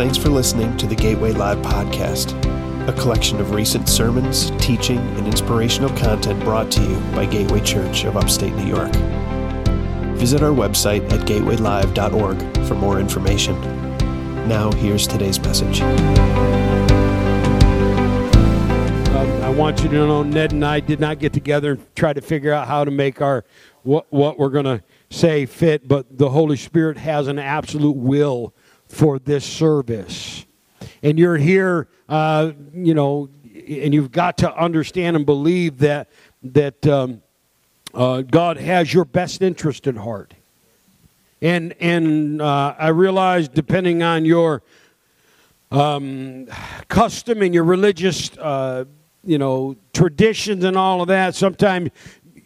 Thanks for listening to the Gateway Live podcast, a collection of recent sermons, teaching, and inspirational content brought to you by Gateway Church of Upstate New York. Visit our website at gatewaylive.org for more information. Now, here's today's message. Um, I want you to know Ned and I did not get together and try to figure out how to make our what what we're going to say fit, but the Holy Spirit has an absolute will for this service. And you're here, uh, you know, and you've got to understand and believe that that um, uh, God has your best interest at heart. And and uh, I realize, depending on your um, custom and your religious, uh, you know, traditions and all of that, sometimes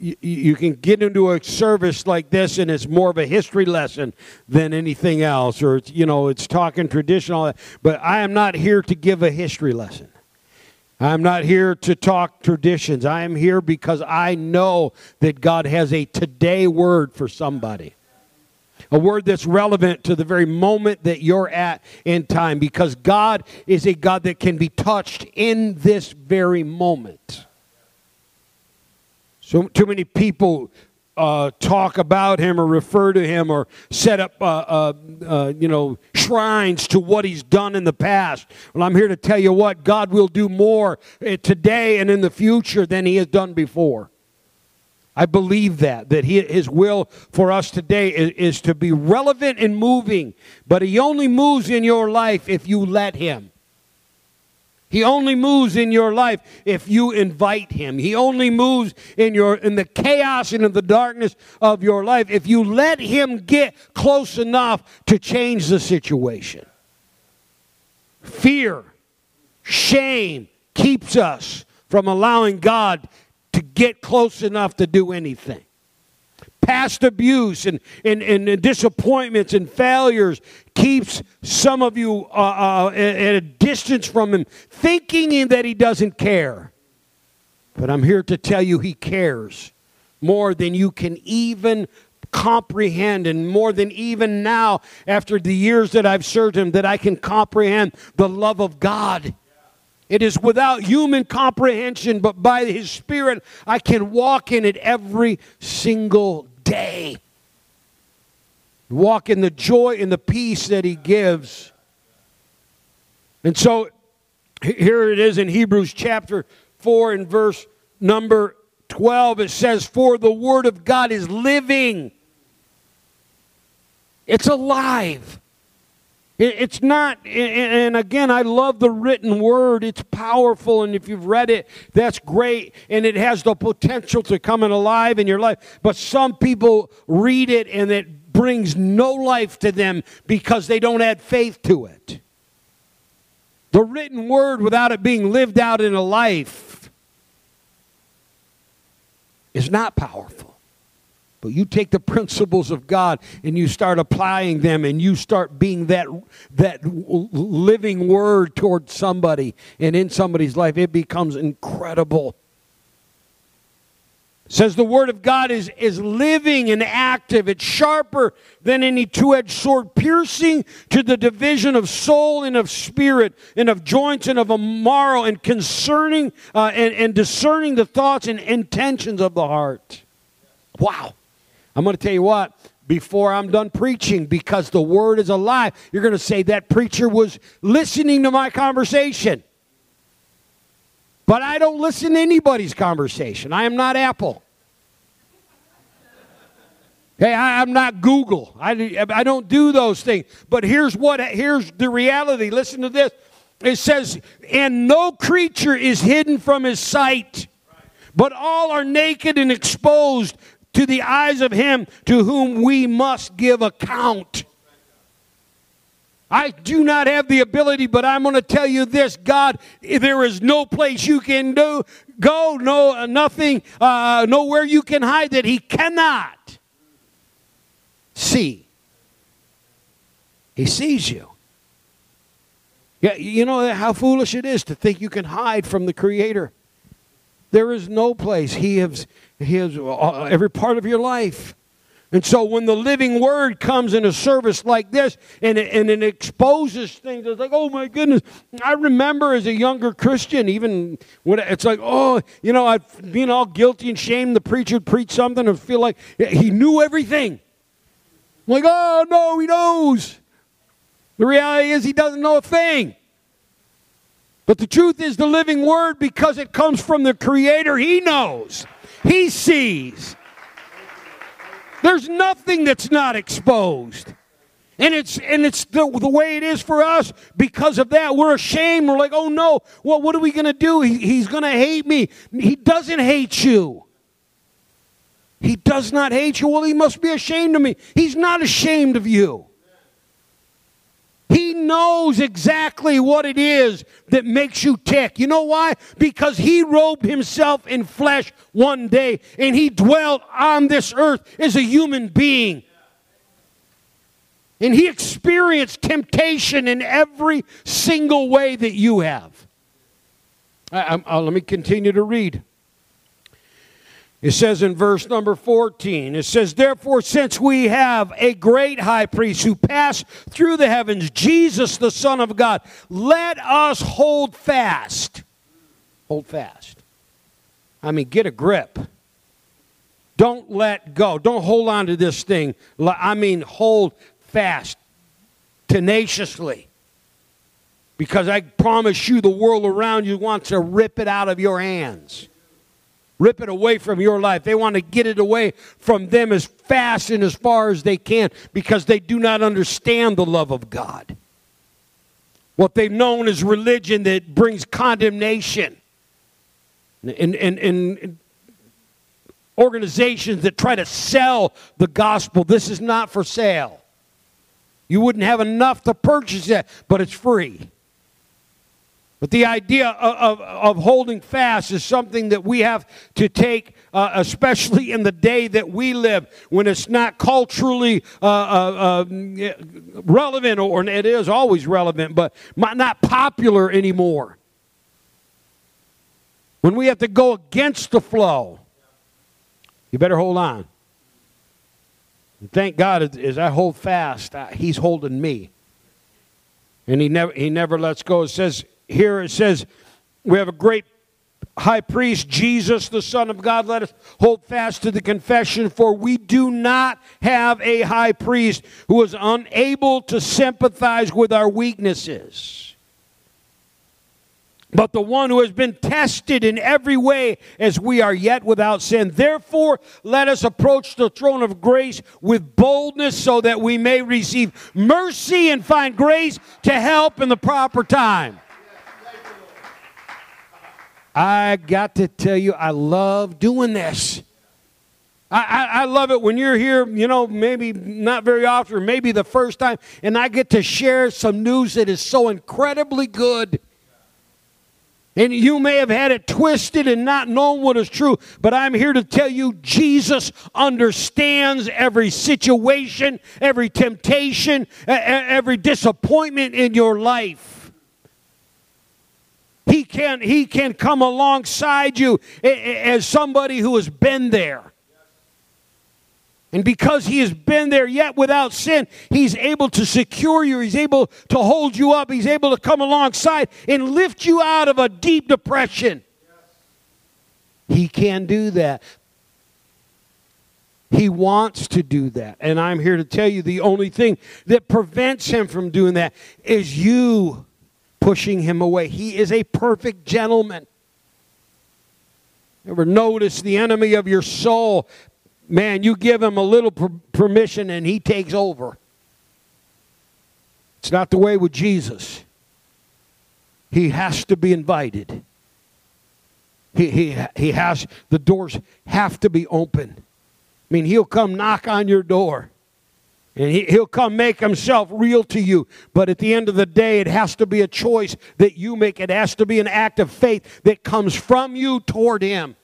you, you can get into a service like this and it's more of a history lesson than anything else, or it's, you know, it's talking traditional. But I am not here to give a history lesson. I'm not here to talk traditions. I am here because I know that God has a today word for somebody. A word that's relevant to the very moment that you're at in time because God is a God that can be touched in this very moment. So too many people uh, talk about him or refer to him or set up, uh, uh, uh, you know, shrines to what he's done in the past. Well, I'm here to tell you what God will do more uh, today and in the future than he has done before. I believe that, that he, his will for us today is, is to be relevant and moving, but he only moves in your life if you let him. He only moves in your life if you invite him. He only moves in your in the chaos and in the darkness of your life if you let him get close enough to change the situation. Fear, shame keeps us from allowing God to get close enough to do anything past abuse and, and, and disappointments and failures keeps some of you uh, uh, at a distance from him, thinking that he doesn't care. But I'm here to tell you he cares more than you can even comprehend, and more than even now, after the years that I've served him, that I can comprehend the love of God. It is without human comprehension, but by His Spirit, I can walk in it every single day. Walk in the joy and the peace that He gives. And so here it is in Hebrews chapter 4 and verse number 12. It says, For the Word of God is living, it's alive. It's not, and again, I love the written word. It's powerful, and if you've read it, that's great, and it has the potential to come alive in your life. But some people read it, and it brings no life to them because they don't add faith to it. The written word, without it being lived out in a life, is not powerful. But you take the principles of God and you start applying them and you start being that, that living word toward somebody and in somebody's life, it becomes incredible. It says the word of God is, is living and active. It's sharper than any two edged sword, piercing to the division of soul and of spirit, and of joints and of a marrow, and concerning uh, and, and discerning the thoughts and intentions of the heart. Wow. I'm going to tell you what, before I'm done preaching, because the word is alive, you're going to say that preacher was listening to my conversation. But I don't listen to anybody's conversation. I am not Apple. Hey, I, am not Google. I, I don't do those things. But here's what here's the reality. Listen to this. It says, and no creature is hidden from his sight, but all are naked and exposed to the eyes of him to whom we must give account. I do not have the ability, but I'm going to tell you this God, there is no place you can do, go, no, nothing, uh, nowhere you can hide that He cannot see. He sees you. Yeah, you know how foolish it is to think you can hide from the Creator. There is no place He has, he has uh, every part of your life. And so when the living word comes in a service like this and it, and it exposes things, it's like, oh my goodness. I remember as a younger Christian, even when it's like, oh, you know, I've been all guilty and shamed. The preacher would preach something and feel like he knew everything. I'm like, oh no, he knows. The reality is he doesn't know a thing. But the truth is, the living word, because it comes from the Creator, he knows, he sees. There's nothing that's not exposed. And it's and it's the, the way it is for us because of that. We're ashamed. We're like, oh no, well, what are we going to do? He, he's going to hate me. He doesn't hate you. He does not hate you. Well, he must be ashamed of me. He's not ashamed of you. He knows exactly what it is that makes you tick. You know why? Because he robed himself in flesh one day and he dwelt on this earth as a human being. And he experienced temptation in every single way that you have. I, I, uh, let me continue to read. It says in verse number 14, it says, Therefore, since we have a great high priest who passed through the heavens, Jesus, the Son of God, let us hold fast. Hold fast. I mean, get a grip. Don't let go. Don't hold on to this thing. I mean, hold fast, tenaciously. Because I promise you, the world around you wants to rip it out of your hands rip it away from your life. They want to get it away from them as fast and as far as they can because they do not understand the love of God. What they've known is religion that brings condemnation. And, and, and organizations that try to sell the gospel, this is not for sale. You wouldn't have enough to purchase it, but it's free. But the idea of, of, of, holding fast is something that we have to take, uh, especially in the day that we live, when it's not culturally uh, uh, uh relevant, or it is always relevant, but not popular anymore. When we have to go against the flow, you better hold on. And thank God as I hold fast, He's holding me. And he never, he never lets go. It says here it says, we have a great high priest, Jesus, the Son of God. Let us hold fast to the confession, for we do not have a high priest who is unable to sympathize with our weaknesses but the one who has been tested in every way as we are yet without sin. Therefore, let us approach the throne of grace with boldness so that we may receive mercy and find grace to help in the proper time. I got to tell you, I love doing this. I, I, I, love it when you're here, you know, maybe not very often, or maybe the first time, and I get to share some news that is so incredibly good. And you may have had it twisted and not known what is true, but I'm here to tell you Jesus understands every situation, every temptation, every disappointment in your life. He can, he can come alongside you as somebody who has been there. And because he has been there yet without sin, he's able to secure you. He's able to hold you up. He's able to come alongside and lift you out of a deep depression. He can do that. He wants to do that. And I'm here to tell you the only thing that prevents him from doing that is you pushing him away. He is a perfect gentleman. Ever notice the enemy of your soul? Man, you give him a little per- permission and he takes over. It's not the way with Jesus. He has to be invited. He, he, he has, the doors have to be open. I mean, he'll come knock on your door. And he, will come make himself real to you. But at the end of the day, it has to be a choice that you make. It has to be an act of faith that comes from you toward him.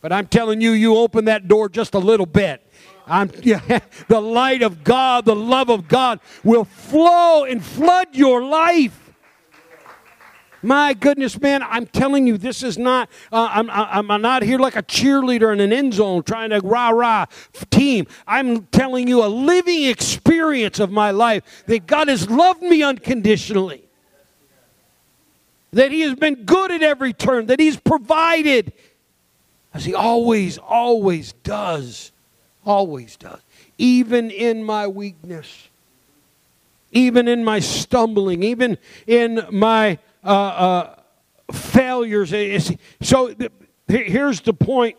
But I'm telling you, you open that door just a little bit. I'm, yeah, the light of God, the love of God will flow and flood your life. My goodness, man, I'm telling you, this is not, uh, I'm, I'm, not here like a cheerleader in an end zone trying to rah rah team. I'm telling you a living experience of my life that God has loved me unconditionally, that He has been good at every turn, that He's provided, as He always, always does. Always does. Even in my weakness, even in my stumbling, even in my uh, uh, failures. So here's the point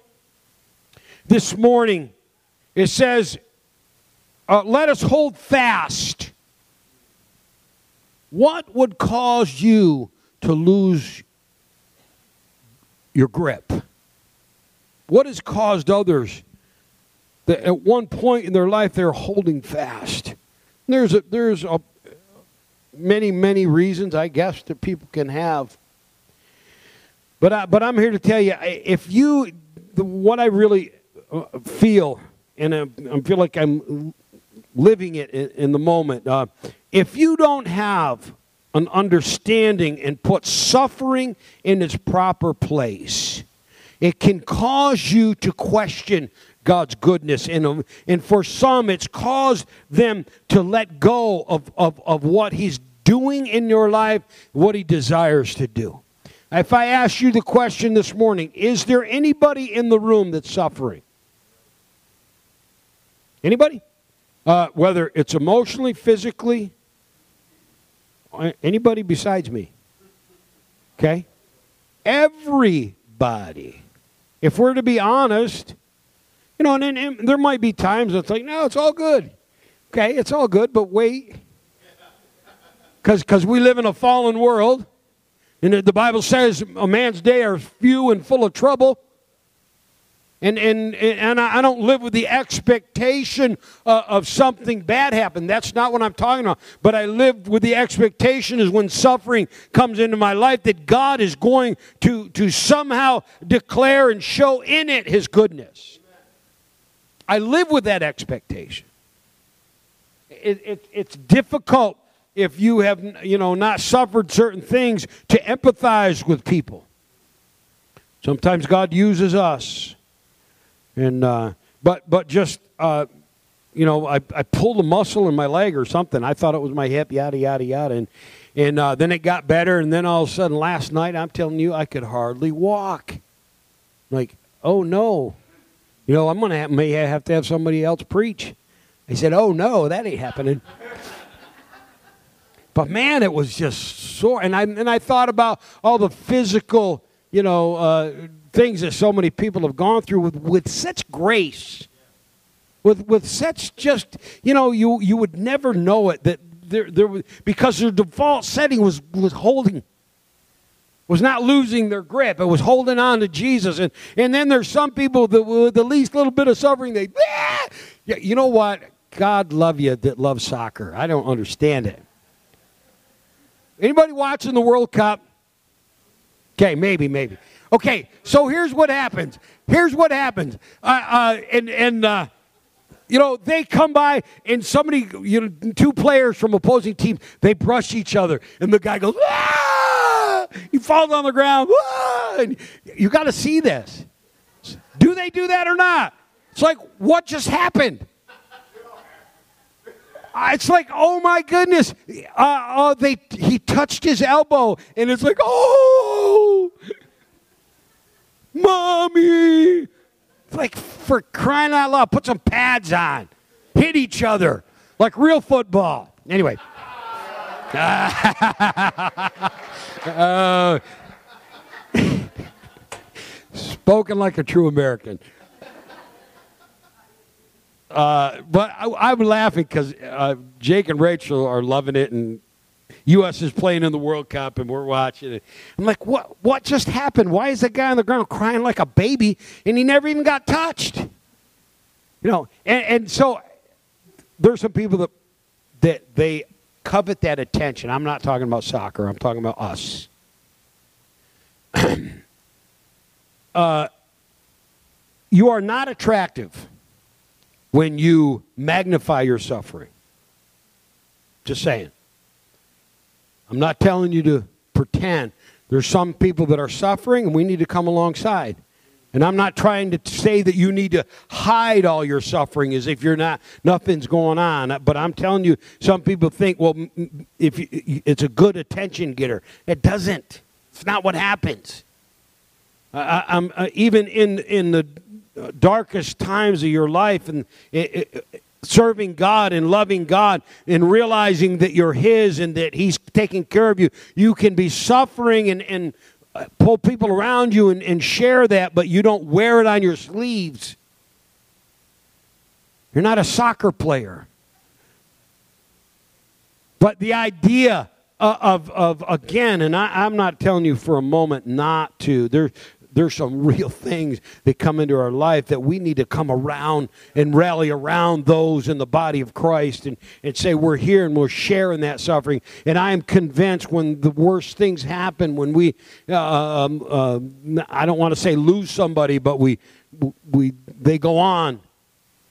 this morning it says, uh, Let us hold fast. What would cause you to lose your grip? What has caused others that at one point in their life they're holding fast? There's a, there's a, many, many reasons, I guess, that people can have. But, I, but I'm here to tell you if you, the, what I really uh, feel, and I, I, feel like I'm living it in, in the moment, uh, if you don't have an understanding and put suffering in its proper place, it can cause you to question God's goodness in them. And for some, it's caused them to let go of, of, of what He's doing in your life, what He desires to do. If I ask you the question this morning, is there anybody in the room that's suffering? Anybody? Uh, whether it's emotionally, physically, anybody besides me. Okay? Everybody. If we're to be honest, you know, and, and, and there might be times it's like, no, it's all good. Okay, it's all good, but wait. Because we live in a fallen world. And the Bible says a man's day are few and full of trouble. And, and, and I don't live with the expectation uh, of something bad happen. That's not what I'm talking about. But I live with the expectation is when suffering comes into my life that God is going to, to somehow declare and show in it his goodness. I live with that expectation. It, it, it's difficult if you have you know not suffered certain things to empathize with people. Sometimes God uses us, and uh, but but just uh, you know I, I pulled a muscle in my leg or something. I thought it was my hip, yada yada yada, and and uh, then it got better, and then all of a sudden last night I'm telling you I could hardly walk. Like oh no, you know, I'm going to have, may have to have somebody else preach. He said, oh, no, that ain't happening. but man, it was just sore. And I, and I thought about all the physical, you know, uh, things that so many people have gone through with, with such grace. With, with such just, you know, you, you would never know it that there, there was, because their default setting was, was holding was not losing their grip. It was holding on to Jesus. And, and then there's some people that with the least little bit of suffering, they, ah! yeah, you know what? God love you that love soccer. I don't understand it. Anybody watching the World Cup? Okay, maybe, maybe. Okay, so here's what happens. Here's what happens. Uh, uh, and and uh, you know they come by and somebody, you know, two players from opposing teams, they brush each other, and the guy goes. Ah! He falls on the ground. You got to see this. Do they do that or not? It's like, what just happened? Uh, it's like, oh my goodness. Uh, uh, they, he touched his elbow, and it's like, oh, mommy. It's like, for crying out loud, put some pads on. Hit each other like real football. Anyway. Uh, spoken like a true American. Uh, but I, am laughing because uh, Jake and Rachel are loving it, and U.S. is playing in the World Cup, and we're watching it. I'm like, what? What just happened? Why is that guy on the ground crying like a baby, and he never even got touched? You know, and, and so there's some people that that they covet that attention. I'm not talking about soccer, I'm talking about us. uh, you are not attractive when you magnify your suffering. Just saying. I'm not telling you to pretend. There's some people that are suffering, and we need to come alongside. And I'm not trying to say that you need to hide all your suffering as if you're not nothing's going on. But I'm telling you, some people think, well, if you, it's a good attention getter, it doesn't. It's not what happens. I, am uh, even in in the darkest times of your life and it, it, serving God and loving God and realizing that you're His and that He's taking care of you, you can be suffering and, and pull people around you and, and share that, but you don't wear it on your sleeves. You're not a soccer player. But the idea of, of, of again, and I, am not telling you for a moment not to. There, there's some real things that come into our life that we need to come around and rally around those in the body of Christ and, and say, We're here and we're sharing that suffering. And I am convinced when the worst things happen, when we, uh, um, uh, I don't want to say lose somebody, but we, we, they go on.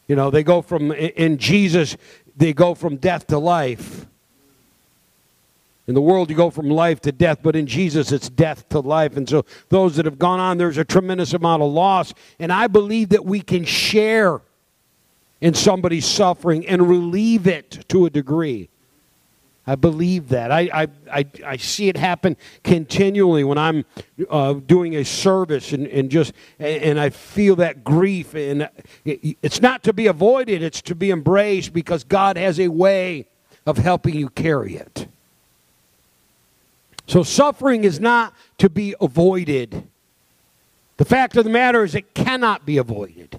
You know, they go from, in Jesus, they go from death to life. In the world, you go from life to death, but in Jesus, it's death to life. And so, those that have gone on, there's a tremendous amount of loss. And I believe that we can share in somebody's suffering and relieve it to a degree. I believe that. I, I, I, I see it happen continually when I'm uh, doing a service and, and just and I feel that grief and it's not to be avoided, it's to be embraced because God has a way of helping you carry it. So suffering is not to be avoided. The fact of the matter is, it cannot be avoided.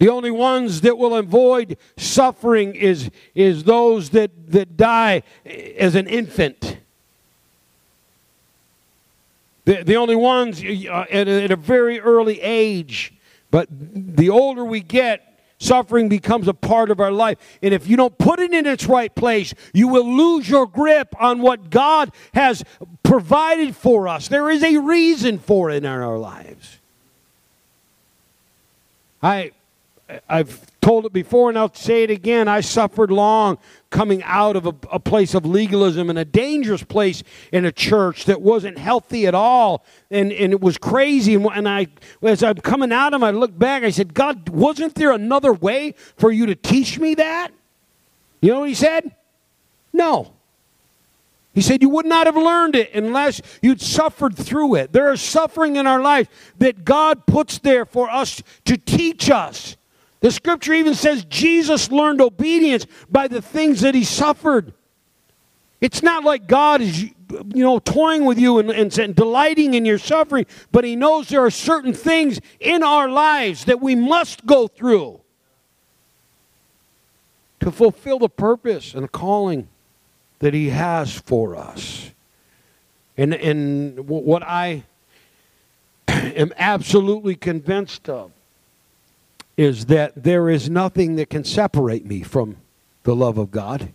The only ones that will avoid suffering is, is those that, that die as an infant. The, the only ones uh, at, a, at a very early age. But the older we get, Suffering becomes a part of our life. And if you don't put it in its right place, you will lose your grip on what God has provided for us. There is a reason for it in our lives. I I've told it before and I'll say it again. I suffered long coming out of a, a, place of legalism and a dangerous place in a church that wasn't healthy at all. And, and it was crazy. And, and I, as I'm coming out of it, I looked back. I said, God, wasn't there another way for you to teach me that? You know what he said? No. He said, You would not have learned it unless you'd suffered through it. There is suffering in our life that God puts there for us to teach us. The scripture even says Jesus learned obedience by the things that he suffered. It's not like God is, you know, toying with you and, and, and, delighting in your suffering, but he knows there are certain things in our lives that we must go through to fulfill the purpose and the calling that he has for us. And, and what I am absolutely convinced of is that there is nothing that can separate me from the love of God.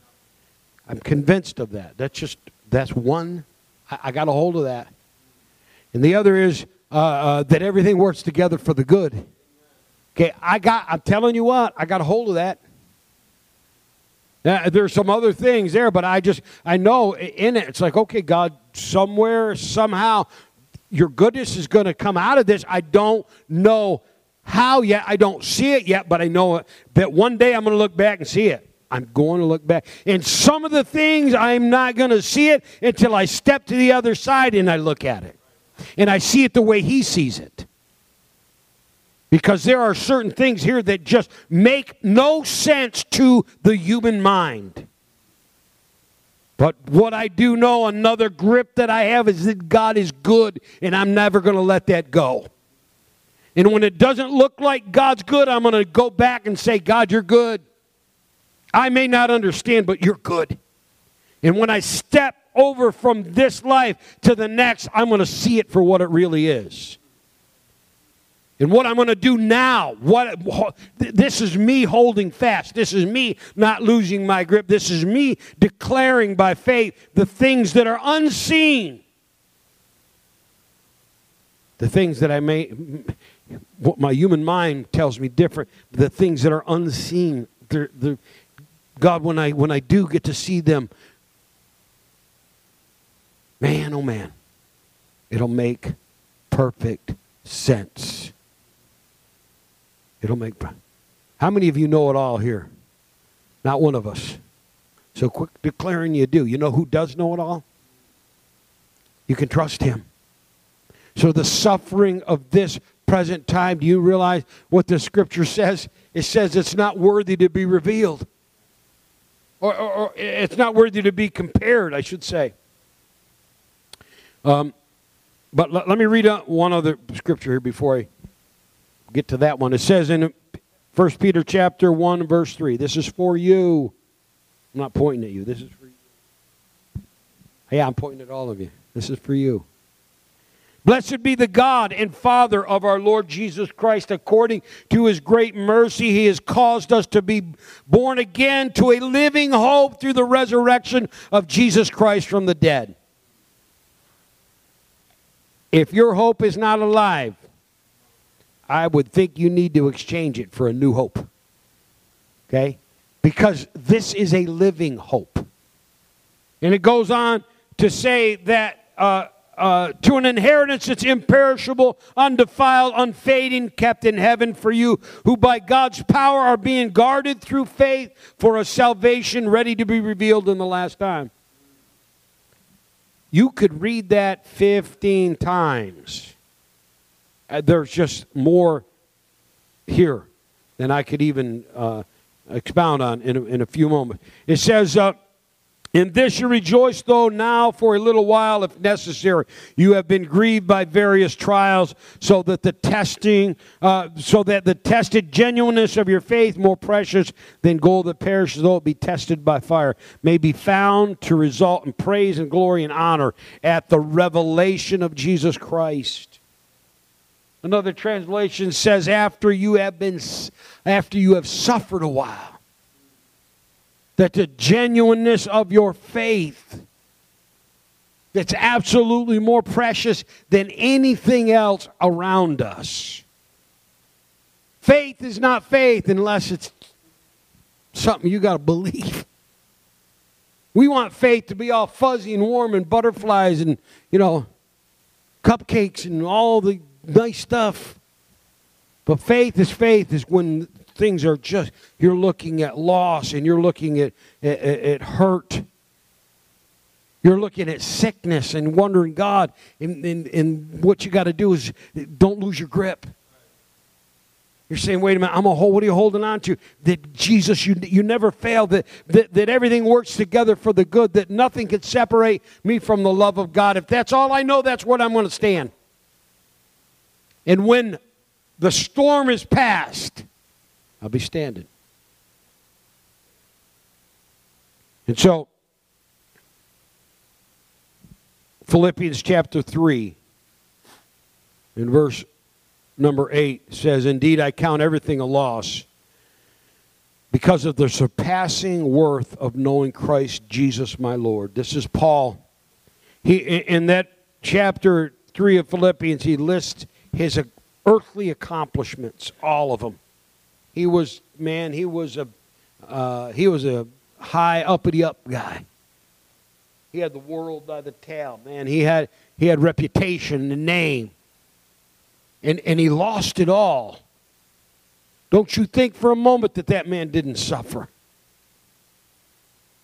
I'm convinced of that. That's just, that's one. I, I got a hold of that. And the other is uh, uh, that everything works together for the good. Okay, I got, I'm telling you what, I got a hold of that. there's some other things there, but I just, I know in it, it's like, okay, God, somewhere, somehow, your goodness is going to come out of this. I don't know how yet? I don't see it yet, but I know it. that one day I'm going to look back and see it. I'm going to look back. And some of the things I'm not going to see it until I step to the other side and I look at it. And I see it the way he sees it. Because there are certain things here that just make no sense to the human mind. But what I do know, another grip that I have is that God is good, and I'm never going to let that go. And when it doesn't look like God's good, I'm going to go back and say, God, you're good. I may not understand, but you're good. And when I step over from this life to the next, I'm going to see it for what it really is. And what I'm going to do now, what this is me holding fast. This is me not losing my grip. This is me declaring by faith the things that are unseen. The things that I may what my human mind tells me different. The things that are unseen, they're, they're, God, when I when I do get to see them, Man, oh man, it'll make perfect sense. It'll make. How many of you know it all here? Not one of us. So quick declaring you do. You know who does know it all? You can trust him. So the suffering of this present time, do you realize what the scripture says? It says it's not worthy to be revealed. Or, or, or it's not worthy to be compared, I should say. Um, but let, let me read one other scripture here before I get to that one. It says in 1 Peter chapter 1 verse 3, this is for you. I'm not pointing at you. This is for you. Yeah, I'm pointing at all of you. This is for you. Blessed be the God and Father of our Lord Jesus Christ. According to his great mercy, he has caused us to be born again to a living hope through the resurrection of Jesus Christ from the dead. If your hope is not alive, I would think you need to exchange it for a new hope. Okay? Because this is a living hope. And it goes on to say that uh, uh, to an inheritance that's imperishable, undefiled, unfading, kept in heaven for you, who by God's power are being guarded through faith for a salvation ready to be revealed in the last time. You could read that 15 times. Uh, there's just more here than I could even uh, expound on in a, in a few moments. It says, uh, in this you rejoice, though now for a little while, if necessary, you have been grieved by various trials, so that the testing, uh, so that the tested genuineness of your faith, more precious than gold that perishes, though it be tested by fire, may be found to result in praise and glory and honor at the revelation of Jesus Christ. Another translation says, after you have been, after you have suffered a while that the genuineness of your faith that's absolutely more precious than anything else around us. Faith is not faith unless it's something you got to believe. We want faith to be all fuzzy and warm and butterflies and, you know, cupcakes and all the nice stuff. But faith is faith is when things are just, you're looking at loss and you're looking at, at, at hurt. You're looking at sickness and wondering, God, and, and, and what you got to do is don't lose your grip. You're saying, wait a minute, I'm a hold, what are you holding on to? That Jesus, you, you never fail, that, that, that everything works together for the good, that nothing can separate me from the love of God. If that's all I know, that's what I'm going to stand. And when the storm is past, I'll be standing. And so, Philippians chapter 3, in verse number 8, says, Indeed, I count everything a loss because of the surpassing worth of knowing Christ Jesus my Lord. This is Paul. He, in that chapter 3 of Philippians, he lists his earthly accomplishments, all of them. He was man. He was a uh, he was a high uppity up guy. He had the world by the tail. Man, he had he had reputation and name. And and he lost it all. Don't you think for a moment that that man didn't suffer?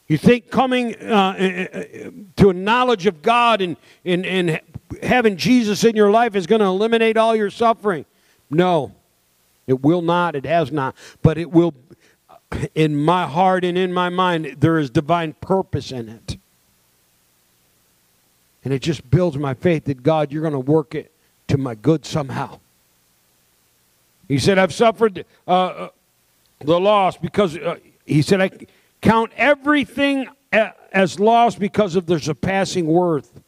You think coming uh, uh, uh to a knowledge of God and, and, and having Jesus in your life is going to eliminate all your suffering? No. It will not, it has not, but it will, in my heart and in my mind, there is divine purpose in it. And it just builds my faith that God, you're going to work it to my good somehow. He said, I've suffered uh, uh the loss because, uh, he said, I count everything as loss because of the surpassing worth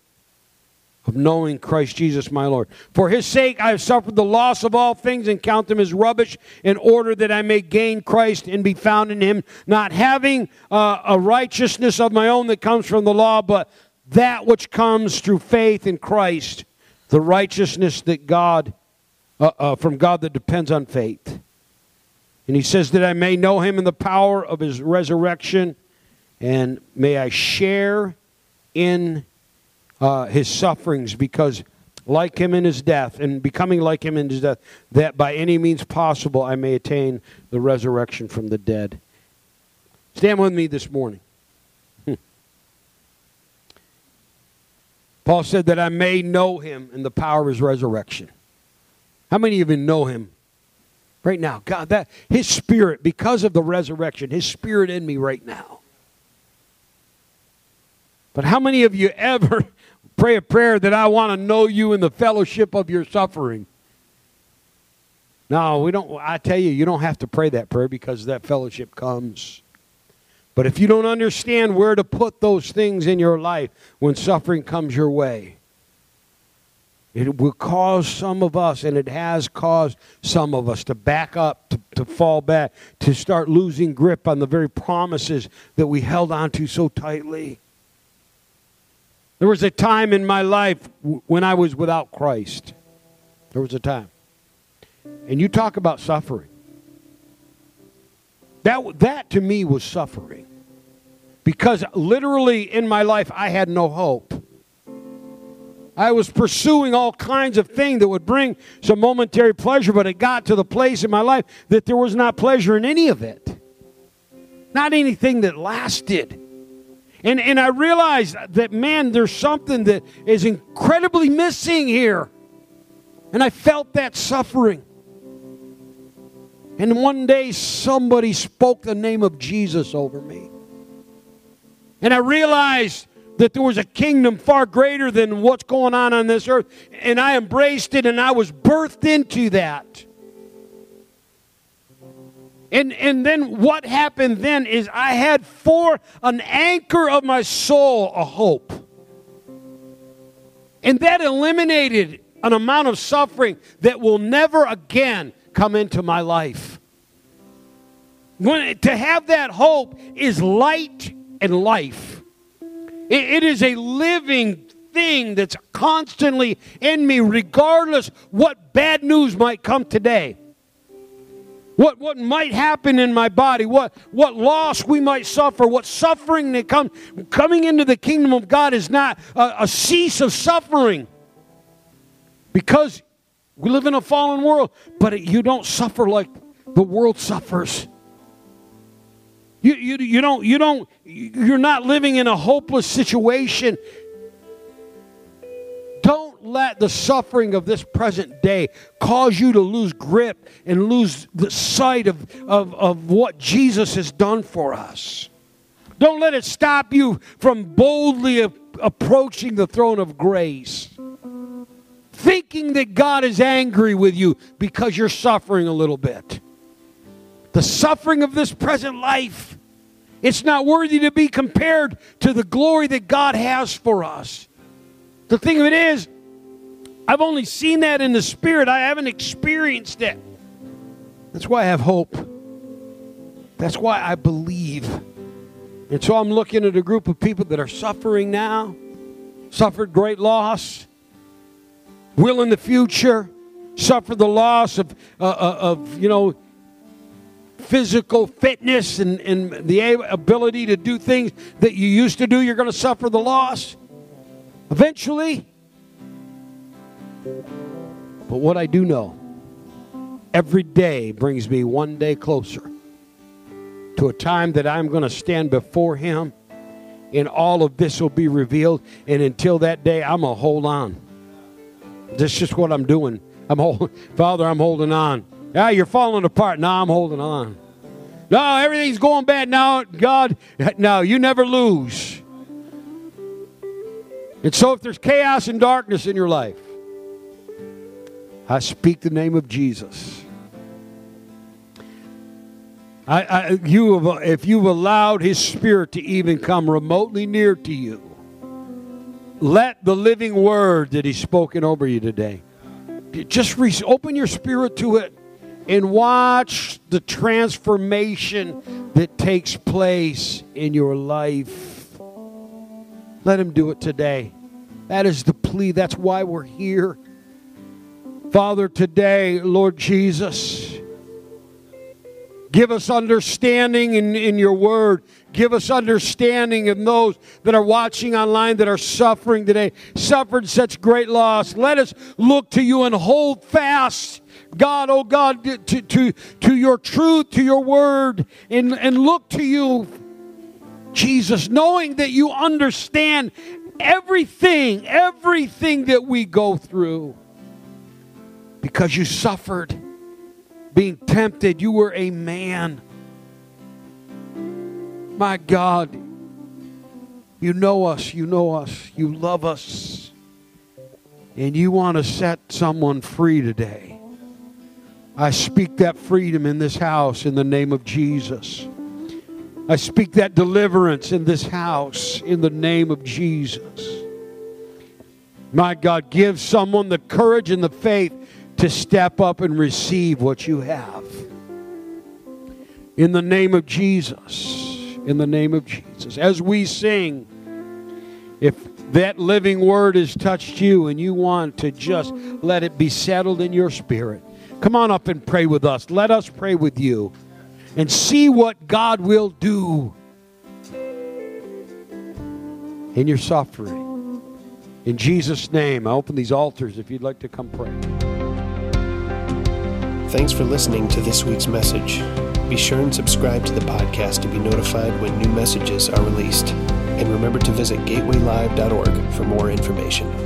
of knowing Christ Jesus my Lord. For his sake I have suffered the loss of all things and count them as rubbish in order that I may gain Christ and be found in him, not having uh, a righteousness of my own that comes from the law, but that which comes through faith in Christ, the righteousness that God, uh, uh, from God that depends on faith. And he says that I may know him in the power of his resurrection and may I share in uh, his sufferings because like him in his death and becoming like him in his death, that by any means possible I may attain the resurrection from the dead. Stand with me this morning. Hmm. Paul said that I may know him in the power of his resurrection. How many of you know him right now? God, that his spirit, because of the resurrection, his spirit in me right now. But how many of you ever pray a prayer that I want to know you in the fellowship of your suffering? No, we don't. I tell you, you don't have to pray that prayer because that fellowship comes. But if you don't understand where to put those things in your life when suffering comes your way, it will cause some of us, and it has caused some of us, to back up, to, to fall back, to start losing grip on the very promises that we held on to so tightly. There was a time in my life when I was without Christ. There was a time. And you talk about suffering. That, that to me was suffering. Because literally in my life, I had no hope. I was pursuing all kinds of things that would bring some momentary pleasure, but it got to the place in my life that there was not pleasure in any of it. Not anything that lasted. And, and I realized that, man, there's something that is incredibly missing here. And I felt that suffering. And one day somebody spoke the name of Jesus over me. And I realized that there was a kingdom far greater than what's going on on this earth. And I embraced it and I was birthed into that. And, and then what happened then is I had for an anchor of my soul a hope. And that eliminated an amount of suffering that will never again come into my life. When, to have that hope is light and life. It, it is a living thing that's constantly in me, regardless what bad news might come today. What, what might happen in my body, what, what loss we might suffer, what suffering that comes. Coming into the kingdom of God is not a, a cease of suffering because we live in a fallen world, but you don't suffer like the world suffers. You, you, you don't, you don't, you're not living in a hopeless situation. Don't let the suffering of this present day cause you to lose grip and lose the sight of, of, of what Jesus has done for us. Don't let it stop you from boldly approaching the throne of grace. Thinking that God is angry with you because you're suffering a little bit the suffering of this present life. It's not worthy to be compared to the glory that God has for us. The thing of it is, I've only seen that in the spirit, I haven't experienced it. That's why I have hope. That's why I believe. And so I'm looking at a group of people that are suffering now, suffered great loss, will in the future suffer the loss of, uh, uh of you know, physical fitness and, and the ability to do things that you used to do, you're going to suffer the loss eventually. But what I do know, every day brings me one day closer to a time that I'm going to stand before Him and all of this will be revealed. And until that day, I'm going to hold on. That's just what I'm doing. I'm holding, Father, I'm holding on. Yeah, you're falling apart. Now I'm holding on. No, everything's going bad now. God, no, you never lose. And so if there's chaos and darkness in your life, I speak the name of Jesus. I, I, you have, if you've allowed His Spirit to even come remotely near to you, let the living word that He's spoken over you today, just re- open your spirit to it and watch the transformation that takes place in your life. Let Him do it today. That is the plea. That's why we're here. Father, today, Lord Jesus, Give us understanding in, in your word. Give us understanding in those that are watching online that are suffering today, suffered such great loss. Let us look to you and hold fast, God, oh God, to, to, to your truth, to your word, and, and look to you, Jesus, knowing that you understand everything, everything that we go through because you suffered being tempted. You were a man. My God, you know us, you know us, you love us, and you want to set someone free today. I speak that freedom in this house in the name of Jesus. I speak that deliverance in this house in the name of Jesus. My God, give someone the courage and the faith to step up and receive what you have. In the name of Jesus. In the name of Jesus. As we sing, if that living word has touched you and you want to just let it be settled in your spirit, come on up and pray with us. Let us pray with you and see what God will do in your suffering. In Jesus' name, I open these altars if you'd like to come pray. Thanks for listening to this week's message. Be sure and subscribe to the podcast to be notified when new messages are released. And remember to visit gatewaylive.org for more information.